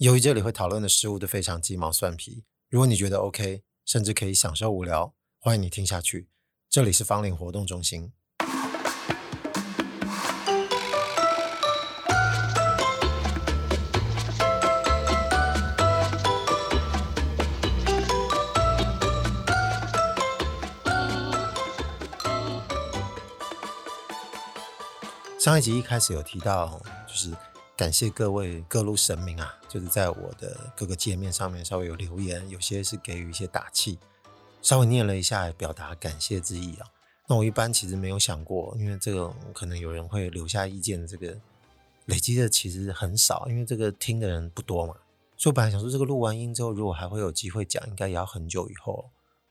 由于这里会讨论的事物都非常鸡毛蒜皮，如果你觉得 OK，甚至可以享受无聊，欢迎你听下去。这里是方领活动中心。上一集一开始有提到，就是感谢各位各路神明啊，就是在我的各个界面上面稍微有留言，有些是给予一些打气，稍微念了一下，表达感谢之意啊。那我一般其实没有想过，因为这个可能有人会留下意见，这个累积的其实很少，因为这个听的人不多嘛。所以我本来想说，这个录完音之后，如果还会有机会讲，应该也要很久以后，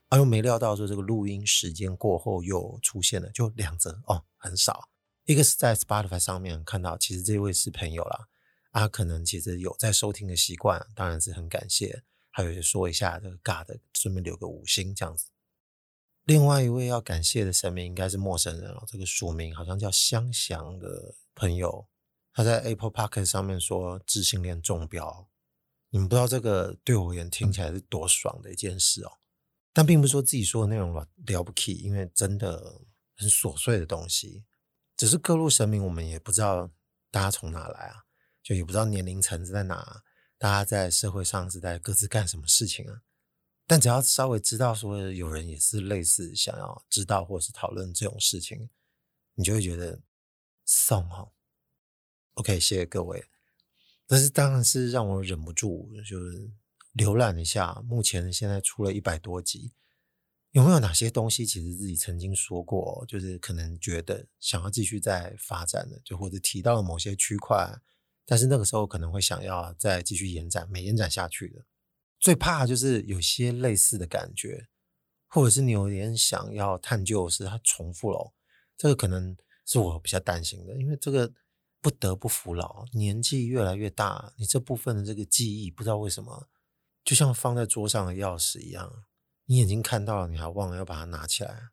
而、啊、又没料到说这个录音时间过后又出现了，就两则哦，很少。一个是在 Spotify 上面看到，其实这位是朋友啦，啊，可能其实有在收听的习惯，当然是很感谢。还有说一下这个尬的，顺便留个五星这样子。另外一位要感谢的神明应该是陌生人哦，这个署名好像叫香祥的朋友，他在 Apple Podcast 上面说自信恋中标，你们不知道这个对我而言听起来是多爽的一件事哦。但并不是说自己说的内容了了不起，因为真的很琐碎的东西。只是各路神明，我们也不知道大家从哪来啊，就也不知道年龄层次在哪，大家在社会上是在各自干什么事情啊。但只要稍微知道说有人也是类似想要知道或是讨论这种事情，你就会觉得送哦。OK，谢谢各位。但是当然是让我忍不住就是浏览一下，目前现在出了一百多集。有没有哪些东西其实自己曾经说过，就是可能觉得想要继续再发展的，就或者提到了某些区块，但是那个时候可能会想要再继续延展，没延展下去的。最怕就是有些类似的感觉，或者是你有点想要探究，是它重复了。这个可能是我比较担心的，因为这个不得不服老，年纪越来越大，你这部分的这个记忆，不知道为什么，就像放在桌上的钥匙一样。你眼睛看到了，你还忘了要把它拿起来，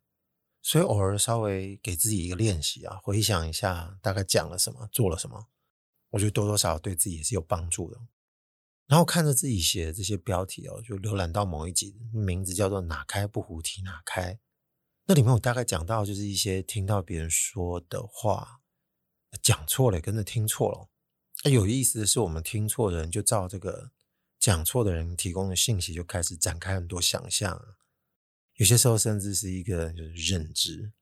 所以偶尔稍微给自己一个练习啊，回想一下大概讲了什么，做了什么，我觉得多多少少对自己也是有帮助的。然后看着自己写的这些标题哦，就浏览到某一集，名字叫做“哪开不胡提哪开”，那里面我大概讲到就是一些听到别人说的话讲错了，跟着听错了。那有意思的是，我们听错的人就照这个。讲错的人提供的信息就开始展开很多想象，有些时候甚至是一个就是认知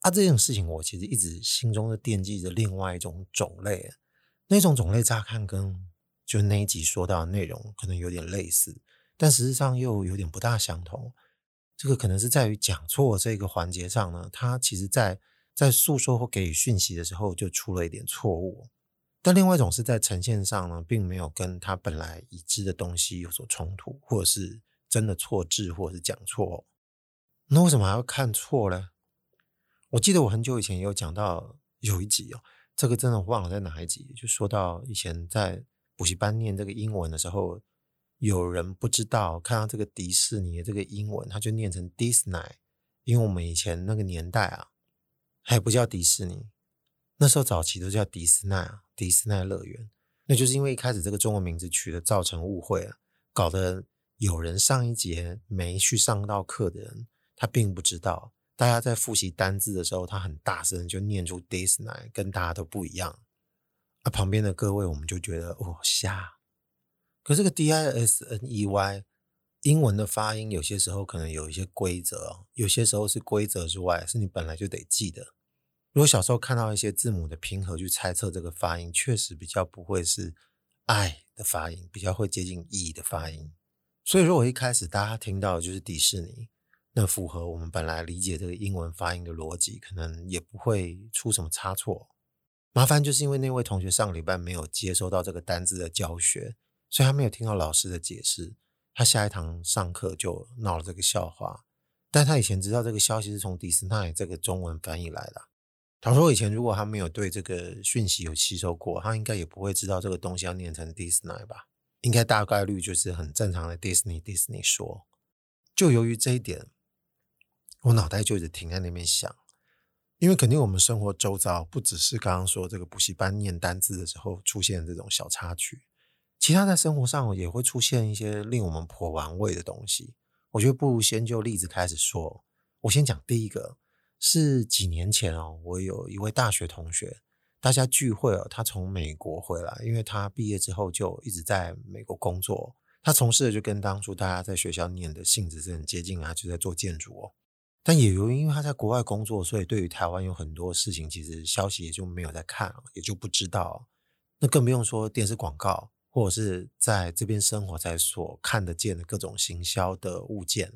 啊。这种事情我其实一直心中的惦记着另外一种种类，那种种类乍看跟就那一集说到的内容可能有点类似，但实际上又有点不大相同。这个可能是在于讲错这个环节上呢，他其实在在诉说或给予讯息的时候就出了一点错误。但另外一种是在呈现上呢，并没有跟他本来已知的东西有所冲突，或者是真的错字，或者是讲错。那为什么还要看错呢？我记得我很久以前也有讲到有一集哦，这个真的忘了在哪一集，就说到以前在补习班念这个英文的时候，有人不知道看到这个迪士尼的这个英文，他就念成 Disney，因为我们以前那个年代啊，还不叫迪士尼。那时候早期都叫迪斯奈啊，迪斯奈乐园，那就是因为一开始这个中文名字取得造成误会了，搞得有人上一节没去上到课的人，他并不知道，大家在复习单字的时候，他很大声就念出迪斯奈，跟大家都不一样。啊，旁边的各位我们就觉得哦瞎，可这个 D I S N E Y 英文的发音有些时候可能有一些规则，有些时候是规则之外，是你本来就得记得。如果小时候看到一些字母的拼合去猜测这个发音，确实比较不会是 “i” 的发音，比较会接近 “e” 的发音。所以，如果一开始大家听到的就是迪士尼，那符合我们本来理解这个英文发音的逻辑，可能也不会出什么差错。麻烦就是因为那位同学上礼拜没有接收到这个单字的教学，所以他没有听到老师的解释，他下一堂上课就闹了这个笑话。但他以前知道这个消息是从迪士尼这个中文翻译来的。倘若以前如果他没有对这个讯息有吸收过，他应该也不会知道这个东西要念成 Disney 吧？应该大概率就是很正常的 Disney Disney 说。就由于这一点，我脑袋就一直停在那边想，因为肯定我们生活周遭不只是刚刚说这个补习班念单字的时候出现这种小插曲，其他在生活上也会出现一些令我们颇玩味的东西。我觉得不如先就例子开始说。我先讲第一个，是几年前哦，我有一位大学同学，大家聚会哦，他从美国回来，因为他毕业之后就一直在美国工作。他从事的就跟当初大家在学校念的性质是很接近啊，就在做建筑哦。但也由于因为他在国外工作，所以对于台湾有很多事情，其实消息也就没有在看，也就不知道。那更不用说电视广告，或者是在这边生活在所看得见的各种行销的物件，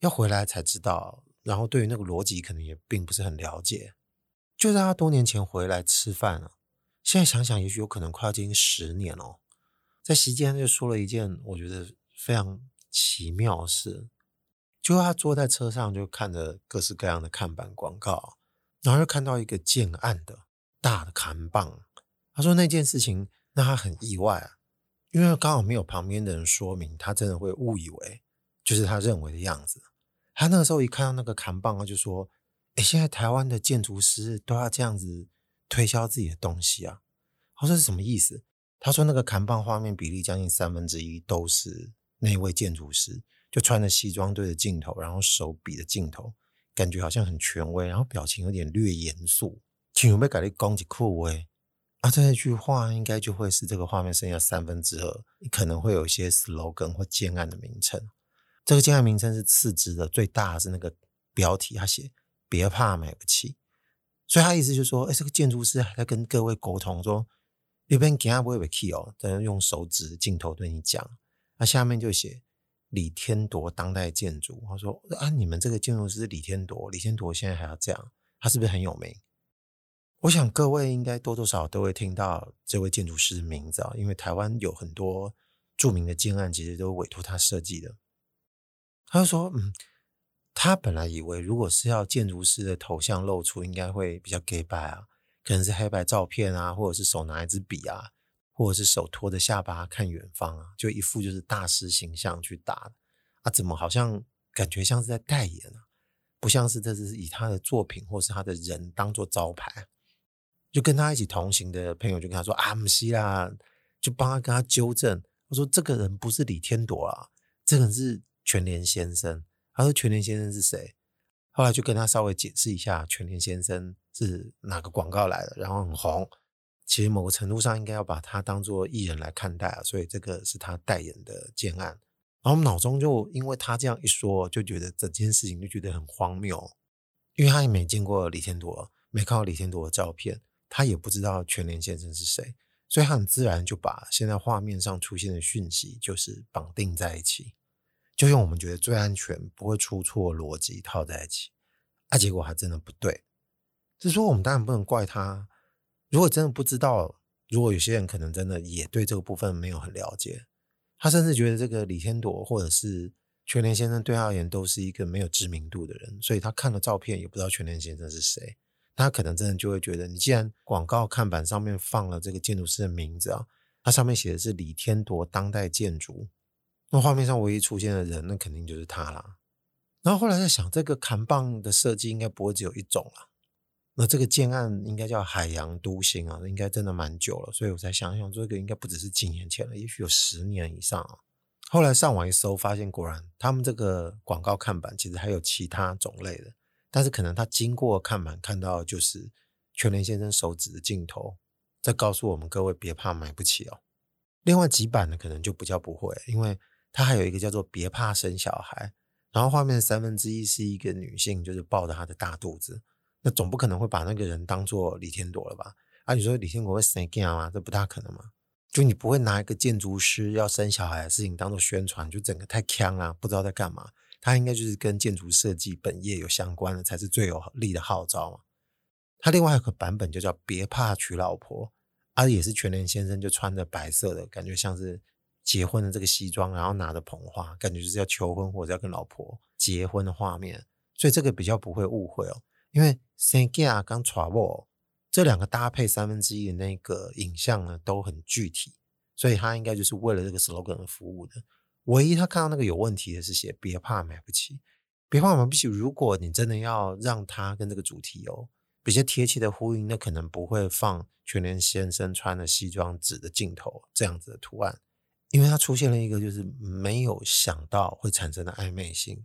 要回来才知道。然后对于那个逻辑可能也并不是很了解。就在他多年前回来吃饭了，现在想想，也许有可能快要接近十年哦。在席间就说了一件我觉得非常奇妙的事，就他坐在车上就看着各式各样的看板广告，然后又看到一个建案的大的看板。他说那件事情让他很意外啊，因为刚好没有旁边的人说明，他真的会误以为就是他认为的样子。他那个时候一看到那个扛棒，他就说：“哎，现在台湾的建筑师都要这样子推销自己的东西啊！”他说：“是什么意思？”他说：“那个扛棒画面比例将近三分之一都是那位建筑师，就穿着西装对着镜头，然后手比着镜头，感觉好像很权威，然后表情有点略严肃。请有没有改的攻击酷威？啊，这一句话应该就会是这个画面剩下三分之二，可能会有一些 slogan 或建案的名称。”这个建案名称是次之的，最大是那个标题，他写“别怕买不起”，所以他意思就是说，哎，这个建筑师还在跟各位沟通说，那边给他不会被 key 哦，在用手指镜头对你讲。那下面就写李天铎当代建筑，他说啊，你们这个建筑师李天铎，李天铎现在还要这样，他是不是很有名？我想各位应该多多少少都会听到这位建筑师的名字啊，因为台湾有很多著名的建案，其实都委托他设计的。他就说：“嗯，他本来以为如果是要建筑师的头像露出，应该会比较假掰啊，可能是黑白照片啊，或者是手拿一支笔啊，或者是手托着下巴看远方啊，就一副就是大师形象去打啊，怎么好像感觉像是在代言啊？不像是这是以他的作品或是他的人当做招牌。就跟他一起同行的朋友就跟他说啊，不是啦，就帮他跟他纠正，我说这个人不是李天铎啊，这个人是。”全联先生，他说全联先生是谁？后来就跟他稍微解释一下，全联先生是哪个广告来的，然后很红。其实某个程度上应该要把他当做艺人来看待啊，所以这个是他代言的建案。然后我们脑中就因为他这样一说，就觉得整件事情就觉得很荒谬，因为他也没见过李天铎，没看过李天铎的照片，他也不知道全联先生是谁，所以他很自然就把现在画面上出现的讯息就是绑定在一起。就用我们觉得最安全、不会出错逻辑套在一起，啊，结果还真的不对。是说，我们当然不能怪他。如果真的不知道，如果有些人可能真的也对这个部分没有很了解，他甚至觉得这个李天铎或者是全联先生对他而言都是一个没有知名度的人，所以他看了照片也不知道全联先生是谁。他可能真的就会觉得，你既然广告看板上面放了这个建筑师的名字啊，它上面写的是李天铎当代建筑。那画面上唯一出现的人，那肯定就是他啦。然后后来在想，这个扛棒的设计应该不会只有一种啦。那这个建案应该叫海洋都心啊，应该真的蛮久了。所以我才想想，这个应该不只是几年前了，也许有十年以上啊。后来上网一搜，发现果然他们这个广告看板其实还有其他种类的，但是可能他经过看板看到就是全联先生手指的镜头，在告诉我们各位别怕买不起哦。另外几版呢，可能就比较不会，因为。他还有一个叫做“别怕生小孩”，然后画面三分之一是一个女性，就是抱着她的大肚子。那总不可能会把那个人当做李天铎了吧？啊，你说李天铎会生囝吗？这不大可能嘛。就你不会拿一个建筑师要生小孩的事情当做宣传，就整个太锵了，不知道在干嘛。他应该就是跟建筑设计本业有相关的，才是最有力的号召嘛。他另外一个版本就叫“别怕娶老婆”，啊，也是全联先生就穿着白色的，感觉像是。结婚的这个西装，然后拿着捧花，感觉就是要求婚或者要跟老婆结婚的画面，所以这个比较不会误会哦。因为生囝跟娶某这两个搭配三分之一的那个影像呢，都很具体，所以他应该就是为了这个 slogan 而服务的。唯一他看到那个有问题的是写“别怕买不起”，别怕买不起。如果你真的要让他跟这个主题有比较贴切的呼应，那可能不会放全联先生穿的西装指的镜头这样子的图案。因为它出现了一个就是没有想到会产生的暧昧性。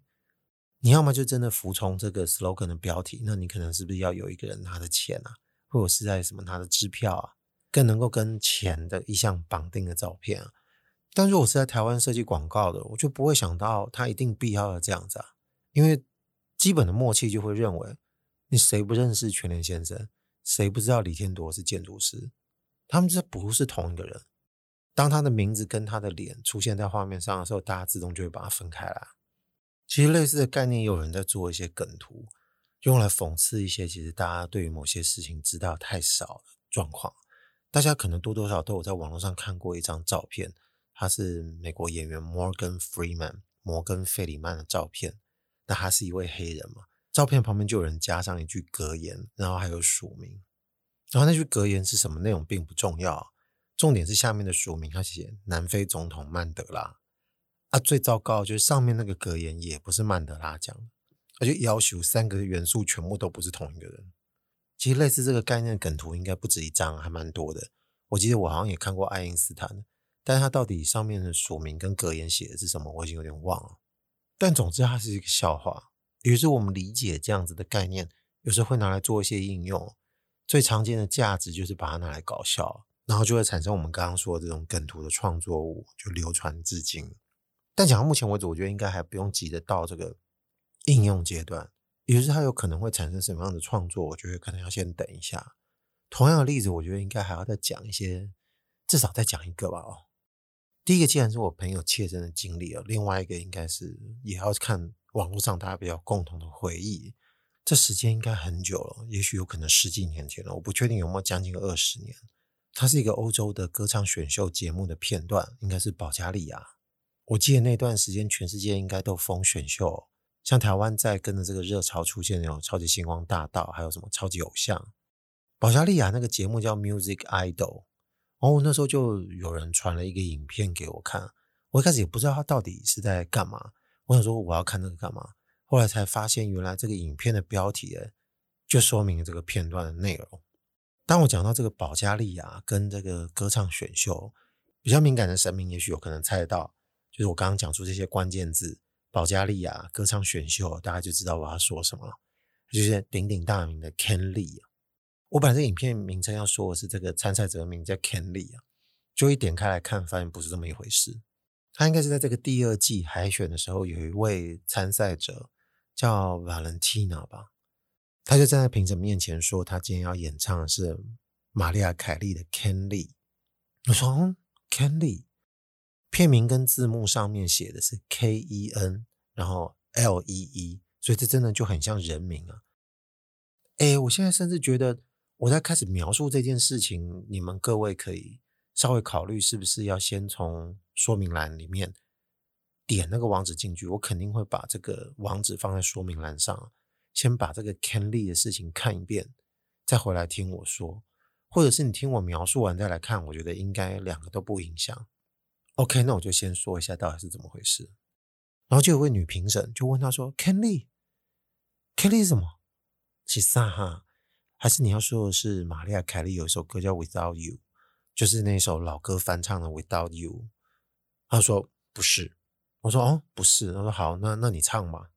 你要么就真的服从这个 slogan 的标题，那你可能是不是要有一个人拿的钱啊，或者是在什么拿的支票啊，更能够跟钱的意象绑定的照片啊？但如果是在台湾设计广告的，我就不会想到他一定必要要这样子啊，因为基本的默契就会认为，你谁不认识全联先生，谁不知道李天铎是建筑师，他们这不是同一个人。当他的名字跟他的脸出现在画面上的时候，大家自动就会把它分开来。其实类似的概念，有人在做一些梗图，用来讽刺一些其实大家对于某些事情知道太少的状况。大家可能多多少少都有在网络上看过一张照片，他是美国演员 Morgan Freeman 摩根·费里曼的照片。那他是一位黑人嘛？照片旁边就有人加上一句格言，然后还有署名。然后那句格言是什么内容并不重要，重点是下面的署名，他写南非总统曼德拉。啊，最糟糕就是上面那个格言也不是曼德拉讲的，而且要求三个元素全部都不是同一个人。其实类似这个概念的梗图应该不止一张，还蛮多的。我记得我好像也看过爱因斯坦，但是他到底上面的署名跟格言写的是什么，我已经有点忘了。但总之，它是一个笑话。于是我们理解这样子的概念，有时候会拿来做一些应用。最常见的价值就是把它拿来搞笑，然后就会产生我们刚刚说的这种梗图的创作物，就流传至今。但讲到目前为止，我觉得应该还不用急着到这个应用阶段。也就是它有可能会产生什么样的创作，我觉得可能要先等一下。同样的例子，我觉得应该还要再讲一些，至少再讲一个吧。哦。第一个既然是我朋友切身的经历，另外一个应该是也要看网络上大家比较共同的回忆。这时间应该很久了，也许有可能十几年前了，我不确定有没有将近二十年。它是一个欧洲的歌唱选秀节目的片段，应该是保加利亚。我记得那段时间全世界应该都疯选秀，像台湾在跟着这个热潮出现那种超级星光大道，还有什么超级偶像。保加利亚那个节目叫 Music Idol。哦，那时候就有人传了一个影片给我看，我一开始也不知道他到底是在干嘛。我想说我要看那个干嘛，后来才发现原来这个影片的标题就说明这个片段的内容。当我讲到这个保加利亚跟这个歌唱选秀，比较敏感的神明也许有可能猜得到，就是我刚刚讲出这些关键字“保加利亚歌唱选秀”，大家就知道我要说什么了，就是鼎鼎大名的 Ken Lee。我本来这影片名称要说的是这个参赛者名叫 Ken Lee 啊，就一点开来看，发现不是这么一回事。他应该是在这个第二季海选的时候，有一位参赛者叫 Valentina 吧，他就站在评审面前说，他今天要演唱的是玛丽亚凯莉的 Ken Lee。我说，嗯，Ken Lee，片名跟字幕上面写的是 K E N，然后 L E E，所以这真的就很像人名啊。哎，我现在甚至觉得。我在开始描述这件事情，你们各位可以稍微考虑，是不是要先从说明栏里面点那个网址进去？我肯定会把这个网址放在说明栏上，先把这个 Ken Lee 的事情看一遍，再回来听我说，或者是你听我描述完再来看，我觉得应该两个都不影响。OK，那我就先说一下到底是怎么回事。然后就有位女评审就问他说：“Ken Lee，Ken Lee 什么？其实哈。”还是你要说的是，玛丽亚·凯莉有一首歌叫《Without You》，就是那首老歌翻唱的《Without You》。他说不是，我说哦不是，他说好，那那你唱嘛。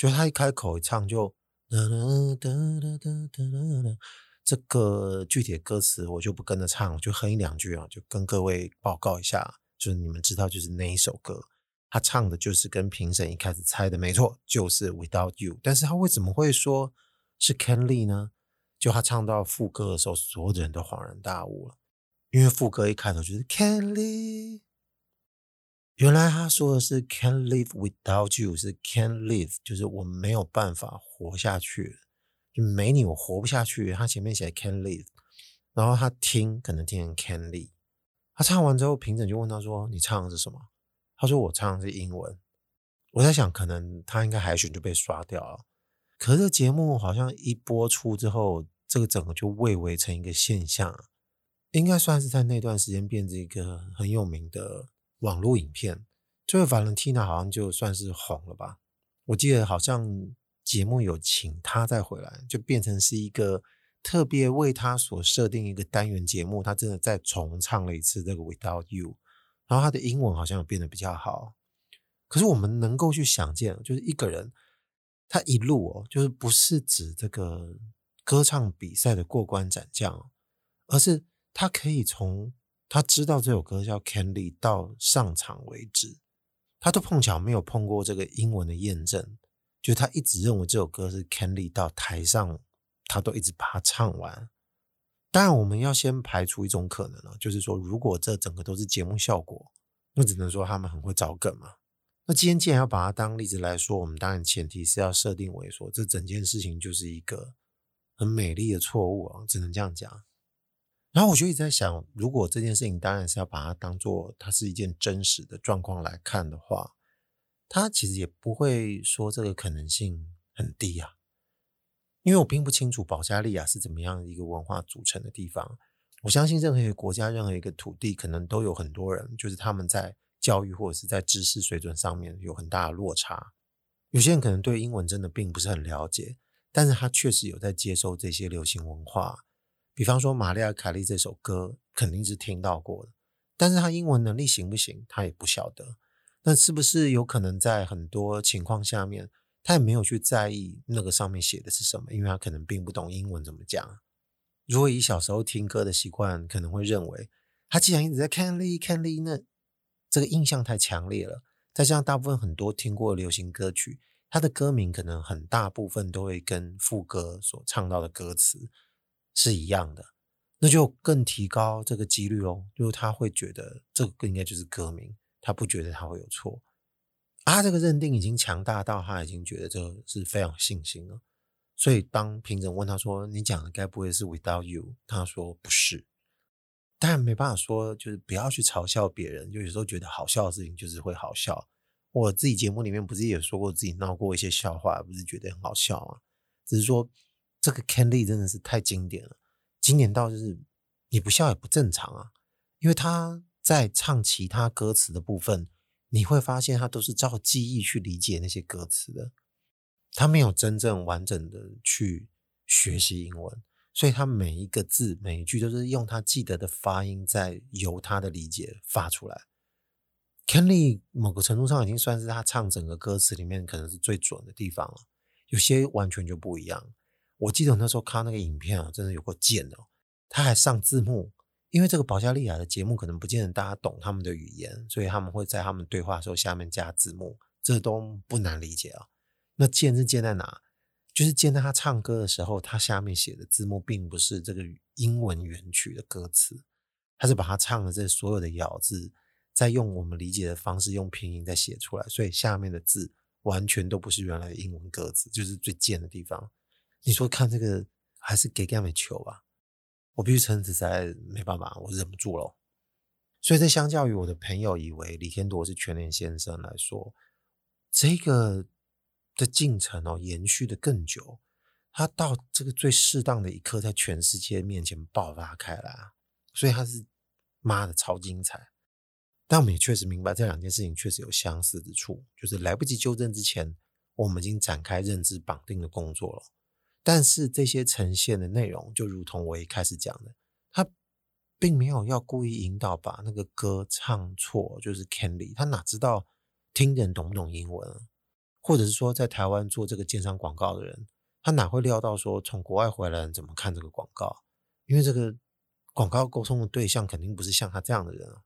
就他一开口一唱就哒哒哒哒哒哒哒，这个具体的歌词我就不跟着唱，就哼一两句啊，就跟各位报告一下，就是你们知道就是那一首歌，他唱的就是跟评审一开始猜的没错，就是《Without You》，但是他为什么会说是 Ken Lee 呢？就他唱到副歌的时候，所有的人都恍然大悟了，因为副歌一开头就是 Can't live，原来他说的是 Can't live without you，是 Can't live，就是我没有办法活下去，就没你我活不下去。他前面写 Can't live，然后他听可能听成 Can't live，他唱完之后，评审就问他说：“你唱的是什么？”他说：“我唱的是英文。”我在想，可能他应该海选就被刷掉了。可是节目好像一播出之后，这个整个就蔚为成一个现象，应该算是在那段时间变成一个很有名的网络影片。最后，Valentina 好像就算是红了吧？我记得好像节目有请他再回来，就变成是一个特别为他所设定一个单元节目。他真的再重唱了一次这个 Without You，然后他的英文好像也变得比较好。可是我们能够去想见，就是一个人他一路哦，就是不是指这个歌唱比赛的过关斩将，而是他可以从他知道这首歌叫 Candy 到上场为止，他都碰巧没有碰过这个英文的验证，就他一直认为这首歌是 Candy 到台上，他都一直把它唱完。当然，我们要先排除一种可能了，就是说，如果这整个都是节目效果，那只能说他们很会找梗嘛。那今天既然要把它当例子来说，我们当然前提是要设定为说，这整件事情就是一个很美丽的错误啊，只能这样讲。然后我就一直在想，如果这件事情当然是要把它当做它是一件真实的状况来看的话，它其实也不会说这个可能性很低啊。因为我并不清楚保加利亚是怎么样一个文化组成的地方，我相信任何一个国家、任何一个土地，可能都有很多人，就是他们在教育或者是在知识水准上面有很大的落差。有些人可能对英文真的并不是很了解，但是他确实有在接受这些流行文化。比方说，玛丽亚·凯莉这首歌肯定是听到过的，但是他英文能力行不行，他也不晓得。那是不是有可能在很多情况下面？他也没有去在意那个上面写的是什么，因为他可能并不懂英文怎么讲。如果以小时候听歌的习惯，可能会认为他既然一直在 Candy Candy，那这个印象太强烈了。再加上大部分很多听过的流行歌曲，它的歌名可能很大部分都会跟副歌所唱到的歌词是一样的，那就更提高这个几率哦。就是他会觉得这个应该就是歌名，他不觉得他会有错。他这个认定已经强大到他已经觉得这是非常有信心了，所以当评审问他说：“你讲的该不会是 Without You？” 他说：“不是。”但没办法说，就是不要去嘲笑别人。就有时候觉得好笑的事情就是会好笑。我自己节目里面不是也说过自己闹过一些笑话，不是觉得很好笑吗？只是说这个 Candy 真的是太经典了，经典到就是你不笑也不正常啊，因为他在唱其他歌词的部分。你会发现他都是照记忆去理解那些歌词的，他没有真正完整的去学习英文，所以他每一个字每一句都是用他记得的发音在由他的理解发出来。Kenley 某个程度上已经算是他唱整个歌词里面可能是最准的地方了，有些完全就不一样。我记得我那时候看那个影片啊，真的有够贱的，他还上字幕。因为这个保加利亚的节目可能不见得大家懂他们的语言，所以他们会在他们对话的时候下面加字幕，这都不难理解啊。那贱是贱在哪？就是贱在他唱歌的时候，他下面写的字幕并不是这个英文原曲的歌词，他是把他唱的这所有的咬字，再用我们理解的方式用拼音再写出来，所以下面的字完全都不是原来的英文歌词，就是最贱的地方。你说看这个还是给干美球吧？我必须承认，实在没办法，我忍不住了。所以，这相较于我的朋友以为李天铎是全联先生来说，这个的进程哦，延续的更久。他到这个最适当的一刻，在全世界面前爆发开来，所以他是妈的超精彩。但我们也确实明白，这两件事情确实有相似之处，就是来不及纠正之前，我们已经展开认知绑定的工作了。但是这些呈现的内容，就如同我一开始讲的，他并没有要故意引导把那个歌唱错，就是 Candy，他哪知道听人懂不懂英文，或者是说在台湾做这个电商广告的人，他哪会料到说从国外回来人怎么看这个广告？因为这个广告沟通的对象肯定不是像他这样的人啊。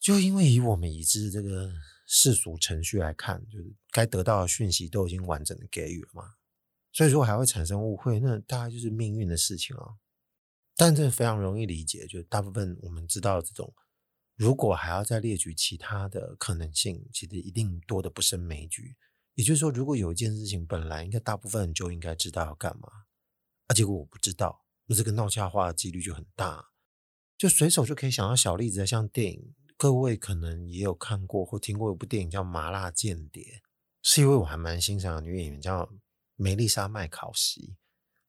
就因为以我们已知这个世俗程序来看，就是该得到的讯息都已经完整的给予了嘛。所以说还会产生误会，那大概就是命运的事情啊。但这非常容易理解，就大部分我们知道这种，如果还要再列举其他的可能性，其实一定多得不胜枚举。也就是说，如果有一件事情本来应该大部分人就应该知道要干嘛，啊，结果我不知道，那这个闹笑话的几率就很大。就随手就可以想到小例子，像电影，各位可能也有看过或听过一部电影叫《麻辣间谍》，是因为我还蛮欣赏的女演员叫。梅丽莎麦考西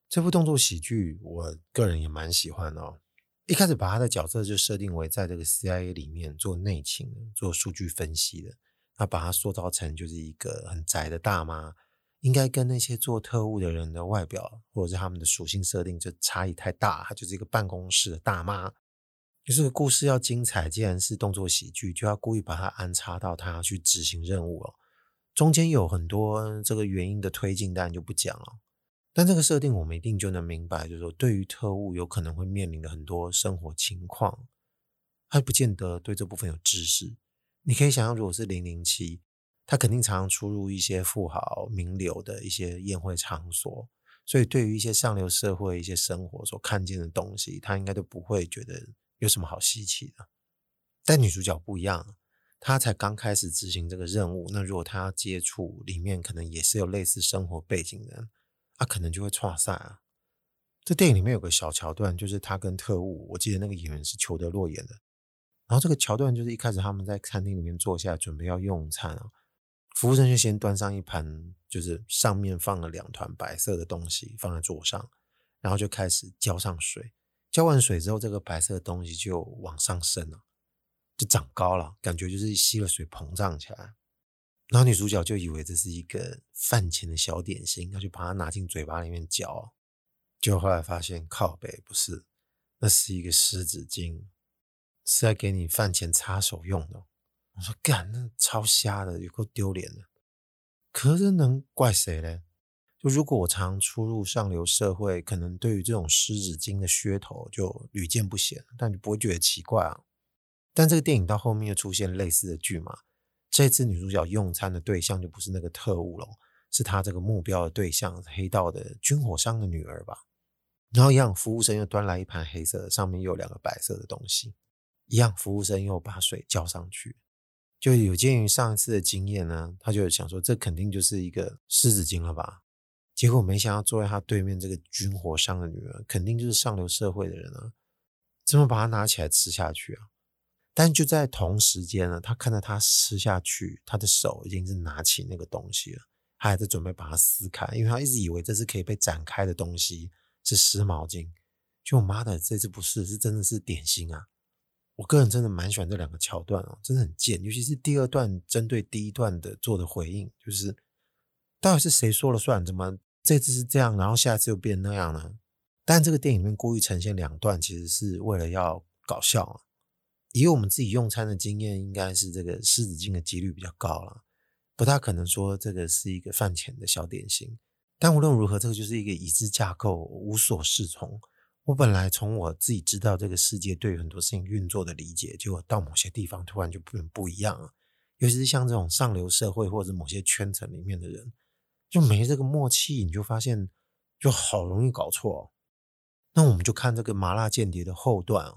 这部动作喜剧，我个人也蛮喜欢哦。一开始把他的角色就设定为在这个 CIA 里面做内勤、做数据分析的，那把他塑造成就是一个很宅的大妈，应该跟那些做特务的人的外表或者是他们的属性设定就差异太大，她就是一个办公室的大妈。就是故事要精彩，既然是动作喜剧，就要故意把它安插到他要去执行任务了。中间有很多这个原因的推进，当然就不讲了。但这个设定我们一定就能明白，就是说，对于特务有可能会面临的很多生活情况，他不见得对这部分有知识。你可以想象，如果是零零七，他肯定常常出入一些富豪名流的一些宴会场所，所以对于一些上流社会一些生活所看见的东西，他应该都不会觉得。有什么好稀奇的？但女主角不一样，他才刚开始执行这个任务。那如果他接触里面，可能也是有类似生活背景的人，她可能就会挫赛啊。这电影里面有个小桥段，就是他跟特务，我记得那个演员是裘德洛演的。然后这个桥段就是一开始他们在餐厅里面坐下准备要用餐啊，服务生就先端上一盘，就是上面放了两团白色的东西放在桌上，然后就开始浇上水。浇完水之后，这个白色的东西就往上升了，就长高了，感觉就是吸了水膨胀起来。然后女主角就以为这是一个饭前的小点心，她就把它拿进嘴巴里面嚼。就后来发现靠北不是，那是一个湿纸巾，是在给你饭前擦手用的。我说干，那超瞎的，有够丢脸的。可是能怪谁呢？就如果我常出入上流社会，可能对于这种湿纸巾的噱头就屡见不鲜，但你不会觉得奇怪啊。但这个电影到后面又出现类似的剧嘛，这次女主角用餐的对象就不是那个特务了，是她这个目标的对象，黑道的军火商的女儿吧。然后一样，服务生又端来一盘黑色的，上面又有两个白色的东西，一样，服务生又把水浇上去。就有鉴于上一次的经验呢，他就想说，这肯定就是一个湿纸巾了吧。结果没想到坐在他对面这个军火商的女儿，肯定就是上流社会的人啊！怎么把它拿起来吃下去啊？但就在同时间呢，他看到他吃下去，他的手已经是拿起那个东西了，他还在准备把它撕开，因为他一直以为这是可以被展开的东西，是湿毛巾。就我妈的，这次不是，是真的是点心啊！我个人真的蛮喜欢这两个桥段哦，真的很贱，尤其是第二段针对第一段的做的回应，就是到底是谁说了算？怎么？这次是这样，然后下次又变那样了。但这个电影里面故意呈现两段，其实是为了要搞笑啊。以我们自己用餐的经验，应该是这个湿纸巾的几率比较高了，不大可能说这个是一个饭前的小点心。但无论如何，这个就是一个已知架构，无所适从。我本来从我自己知道这个世界对很多事情运作的理解，结果到某些地方突然就变不一样了。尤其是像这种上流社会或者某些圈层里面的人。就没这个默契，你就发现就好容易搞错。那我们就看这个麻辣间谍的后段，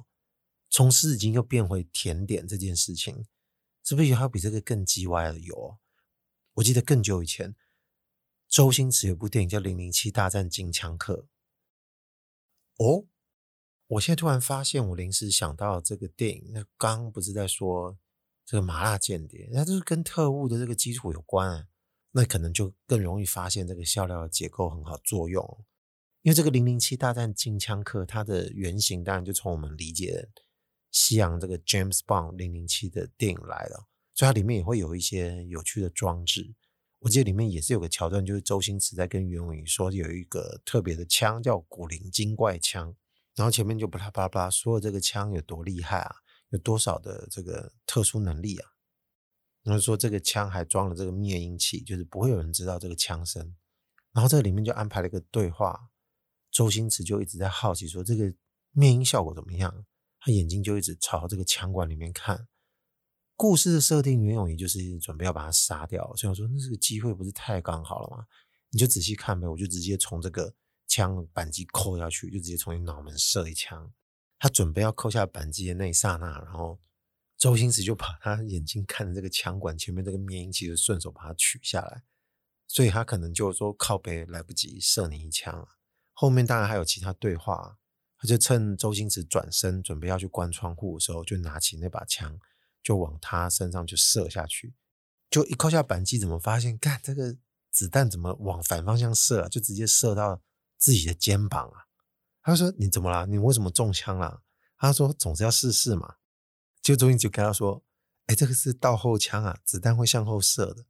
从湿纸巾又变回甜点这件事情，是不是还有比这个更鸡歪的有？我记得更久以前，周星驰有部电影叫《零零七大战金枪客》。哦，我现在突然发现，我临时想到这个电影，那刚不是在说这个麻辣间谍，那就是跟特务的这个基础有关啊。那可能就更容易发现这个笑料的结构很好作用，因为这个《零零七大战金枪客》它的原型当然就从我们理解西洋这个 James Bond 零零七的电影来了，所以它里面也会有一些有趣的装置。我记得里面也是有个桥段，就是周星驰在跟袁咏仪说有一个特别的枪叫古灵精怪枪，然后前面就巴拉巴拉巴拉说这个枪有多厉害啊，有多少的这个特殊能力啊。然后说这个枪还装了这个灭音器，就是不会有人知道这个枪声。然后这里面就安排了一个对话，周星驰就一直在好奇说这个灭音效果怎么样，他眼睛就一直朝这个枪管里面看。故事的设定，袁咏仪就是准备要把他杀掉，所以我说那这个机会不是太刚好了吗？你就仔细看呗，我就直接从这个枪扳机扣下去，就直接从你脑门射一枪。他准备要扣下扳机的那一刹那，然后。周星驰就把他眼睛看着这个枪管前面这个灭音器，就顺手把它取下来，所以他可能就说靠北来不及射你一枪了。后面当然还有其他对话，他就趁周星驰转身准备要去关窗户的时候，就拿起那把枪，就往他身上就射下去。就一扣下扳机，怎么发现？看这个子弹怎么往反方向射啊？就直接射到自己的肩膀啊！他说：“你怎么了？你为什么中枪了？”他说：“总是要试试嘛。”就周星就跟他说：“哎，这个是倒后枪啊，子弹会向后射的。”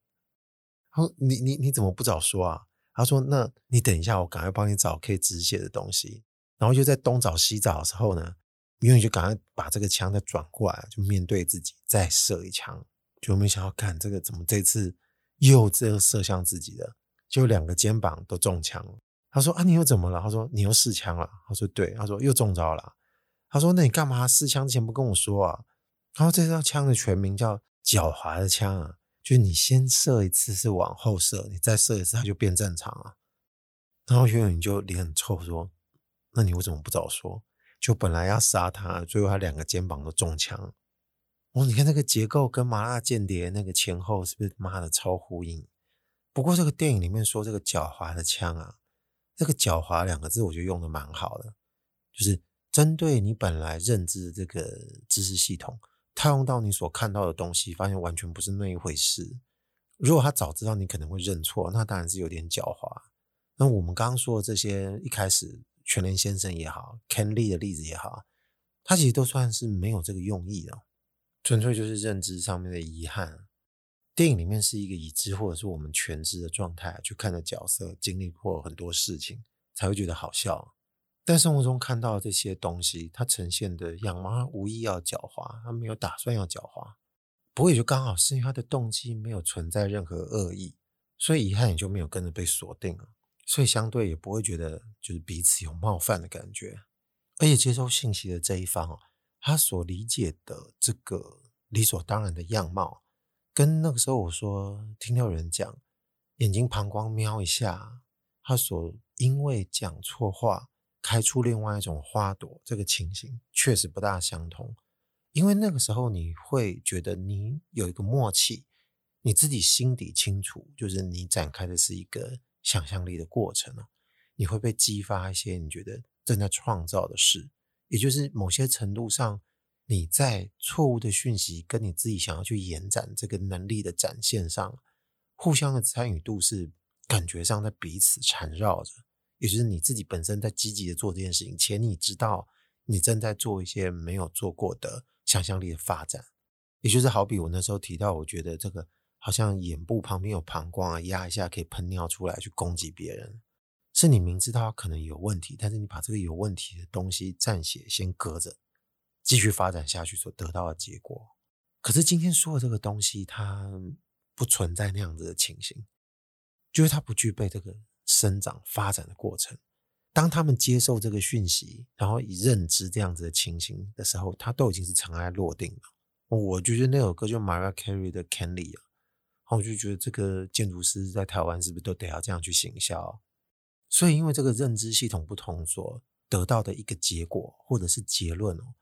他说：“你你你怎么不早说啊？”他说：“那你等一下，我赶快帮你找可以止血的东西。”然后就在东找西找的时候呢，因为就赶快把这个枪再转过来，就面对自己再射一枪，就没想到看这个怎么这次又这个射向自己的，就两个肩膀都中枪了。他说啊，你又怎么了？他说你又试枪了。他说对。他说又中招了。他说那你干嘛试枪之前不跟我说啊？他说这支枪的全名叫狡猾的枪啊，就是你先射一次是往后射，你再射一次它就变正常了。然后学员就脸很臭说，那你为什么不早说？就本来要杀他，最后他两个肩膀都中枪。哦，你看那个结构跟《麻辣间谍》那个前后是不是妈的超呼应？不过这个电影里面说这个狡猾的枪啊，这个“狡猾”两个字我觉得用的蛮好的，就是针对你本来认知的这个知识系统，套用到你所看到的东西，发现完全不是那一回事。如果他早知道你可能会认错，那当然是有点狡猾。那我们刚刚说的这些，一开始。全联先生也好，Ken Lee 的例子也好，他其实都算是没有这个用意的，纯粹就是认知上面的遗憾。电影里面是一个已知或者是我们全知的状态去看的角色，经历过很多事情才会觉得好笑。但生活中看到这些东西，它呈现的样貌，无意要狡猾，他没有打算要狡猾，不过也就刚好是因为他的动机没有存在任何恶意，所以遗憾也就没有跟着被锁定了。所以相对也不会觉得就是彼此有冒犯的感觉，而且接收信息的这一方，他所理解的这个理所当然的样貌，跟那个时候我说听到有人讲眼睛旁光瞄一下，他所因为讲错话开出另外一种花朵，这个情形确实不大相同。因为那个时候你会觉得你有一个默契，你自己心底清楚，就是你展开的是一个。想象力的过程呢，你会被激发一些你觉得正在创造的事，也就是某些程度上，你在错误的讯息跟你自己想要去延展这个能力的展现上，互相的参与度是感觉上在彼此缠绕着，也就是你自己本身在积极的做这件事情，且你知道你正在做一些没有做过的想象力的发展，也就是好比我那时候提到，我觉得这个。好像眼部旁边有膀胱啊，压一下可以喷尿出来去攻击别人，是你明知道可能有问题，但是你把这个有问题的东西暂且先搁着，继续发展下去所得到的结果。可是今天说的这个东西，它不存在那样子的情形，就是它不具备这个生长发展的过程。当他们接受这个讯息，然后以认知这样子的情形的时候，它都已经是尘埃落定了。我觉得那首歌就 Maria Carey 的 Candy 啊。我就觉得这个建筑师在台湾是不是都得要这样去行销？所以因为这个认知系统不同，所得到的一个结果或者是结论哦，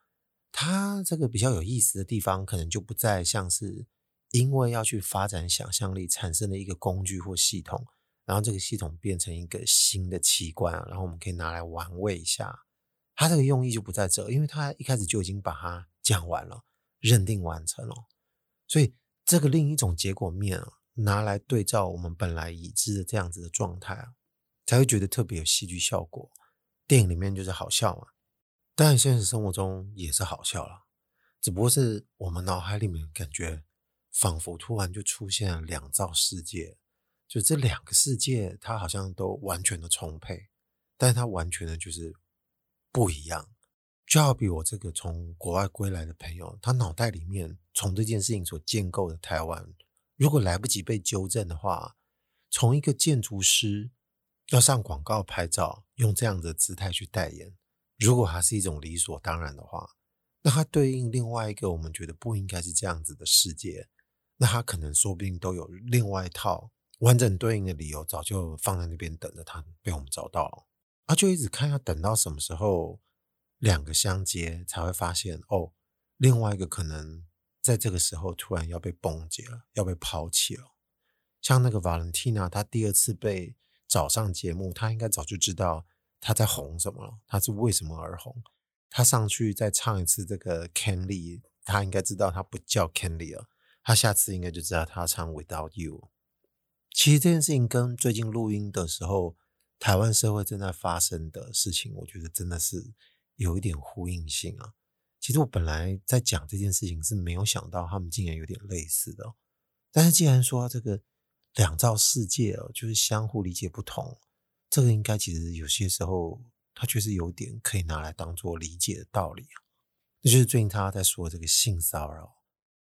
它这个比较有意思的地方，可能就不再像是因为要去发展想象力产生的一个工具或系统，然后这个系统变成一个新的器官，然后我们可以拿来玩味一下。它这个用意就不在这，因为它一开始就已经把它讲完了，认定完成了，所以。这个另一种结果面啊，拿来对照我们本来已知的这样子的状态啊，才会觉得特别有戏剧效果。电影里面就是好笑嘛，但现实生活中也是好笑了，只不过是我们脑海里面感觉仿佛突然就出现了两造世界，就这两个世界它好像都完全的充沛，但是它完全的就是不一样。就好比我这个从国外归来的朋友，他脑袋里面从这件事情所建构的台湾，如果来不及被纠正的话，从一个建筑师要上广告拍照，用这样的姿态去代言，如果还是一种理所当然的话，那它对应另外一个我们觉得不应该是这样子的世界，那它可能说不定都有另外一套完整对应的理由，早就放在那边等着他被我们找到了，他就一直看要等到什么时候。两个相接才会发现哦，另外一个可能在这个时候突然要被崩解了，要被抛弃了。像那个 Valentina，她第二次被找上节目，她应该早就知道她在红什么了，她是为什么而红。她上去再唱一次这个 Ken Lee，她应该知道她不叫 Ken Lee 了，她下次应该就知道她唱 Without You。其实这件事情跟最近录音的时候，台湾社会正在发生的事情，我觉得真的是。有一点呼应性啊！其实我本来在讲这件事情是没有想到他们竟然有点类似的，但是既然说这个两造世界哦，就是相互理解不同，这个应该其实有些时候它确实有点可以拿来当做理解的道理啊。那就是最近他在说这个性骚扰。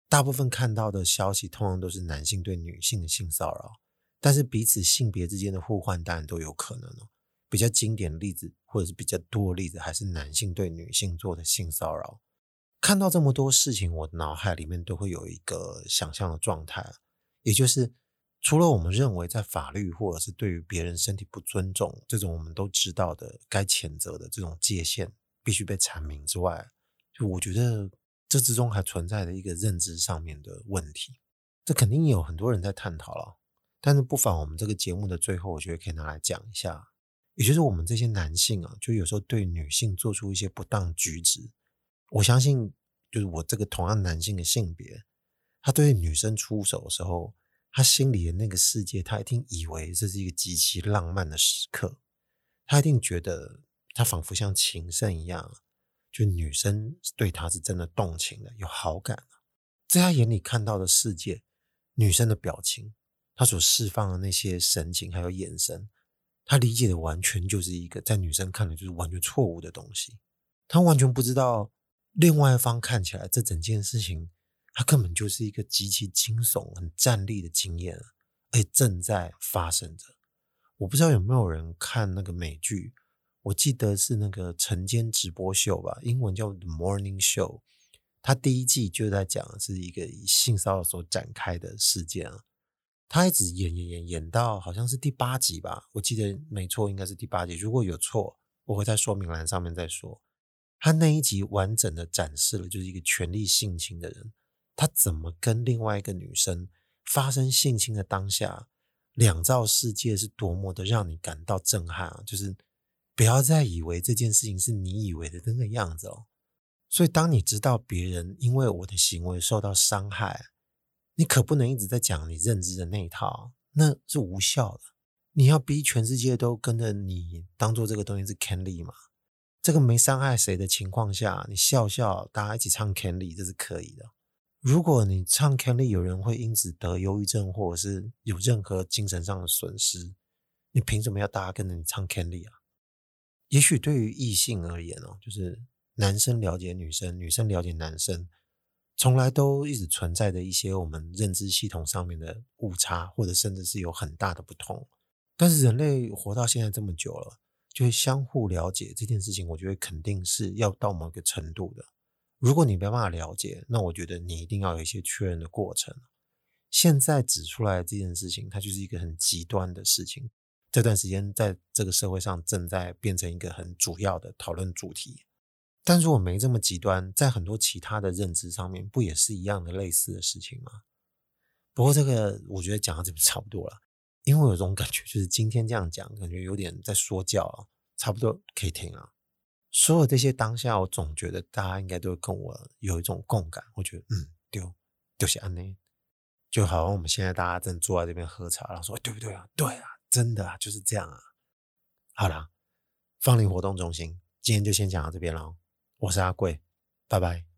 大部分看到的消息通常都是男性对女性的性骚扰，但是彼此性别之间的互换当然都有可能哦。比较经典的例子，或者是比较多的例子，还是男性对女性做的性骚扰。看到这么多事情，我脑海里面都会有一个想象的状态，也就是除了我们认为在法律或者是对于别人身体不尊重这种我们都知道的该谴责的这种界限必须被阐明之外，就我觉得。这之中还存在着一个认知上面的问题，这肯定有很多人在探讨了。但是不妨我们这个节目的最后，我觉得可以拿来讲一下，也就是我们这些男性啊，就有时候对女性做出一些不当举止。我相信，就是我这个同样男性的性别，他对女生出手的时候，他心里的那个世界，他一定以为这是一个极其浪漫的时刻，他一定觉得他仿佛像情圣一样。就女生对他是真的动情的，有好感。在他眼里看到的世界，女生的表情，他所释放的那些神情还有眼神，他理解的完全就是一个在女生看来就是完全错误的东西。他完全不知道，另外一方看起来这整件事情，他根本就是一个极其惊悚、很战栗的经验，而正在发生着。我不知道有没有人看那个美剧。我记得是那个晨间直播秀吧，英文叫 The Morning Show。他第一季就在讲的是一个以性骚扰所展开的事件啊。他一直演演演演到好像是第八集吧，我记得没错，应该是第八集。如果有错，我会在说明栏上面再说。他那一集完整的展示了，就是一个权力性侵的人，他怎么跟另外一个女生发生性侵的当下，两造世界是多么的让你感到震撼啊！就是。不要再以为这件事情是你以为的那个样子哦。所以，当你知道别人因为我的行为受到伤害，你可不能一直在讲你认知的那一套，那是无效的。你要逼全世界都跟着你，当做这个东西是 Kenley 嘛？这个没伤害谁的情况下，你笑笑，大家一起唱 Kenley，这是可以的。如果你唱 Kenley，有人会因此得忧郁症，或者是有任何精神上的损失，你凭什么要大家跟着你唱 Kenley 啊？也许对于异性而言哦，就是男生了解女生，女生了解男生，从来都一直存在着一些我们认知系统上面的误差，或者甚至是有很大的不同。但是人类活到现在这么久了，就会相互了解这件事情，我觉得肯定是要到某个程度的。如果你没办法了解，那我觉得你一定要有一些确认的过程。现在指出来这件事情，它就是一个很极端的事情。这段时间在这个社会上正在变成一个很主要的讨论主题，但如果没这么极端，在很多其他的认知上面，不也是一样的类似的事情吗？不过这个我觉得讲到这边差不多了，因为我有种感觉，就是今天这样讲，感觉有点在说教啊，差不多可以停了。所有这些当下，我总觉得大家应该都会跟我有一种共感。我觉得，嗯，丢丢些安内，就好像我们现在大家正坐在这边喝茶，然后说，对不对啊？对啊。真的啊，就是这样啊。好了，芳邻活动中心今天就先讲到这边喽。我是阿贵，拜拜。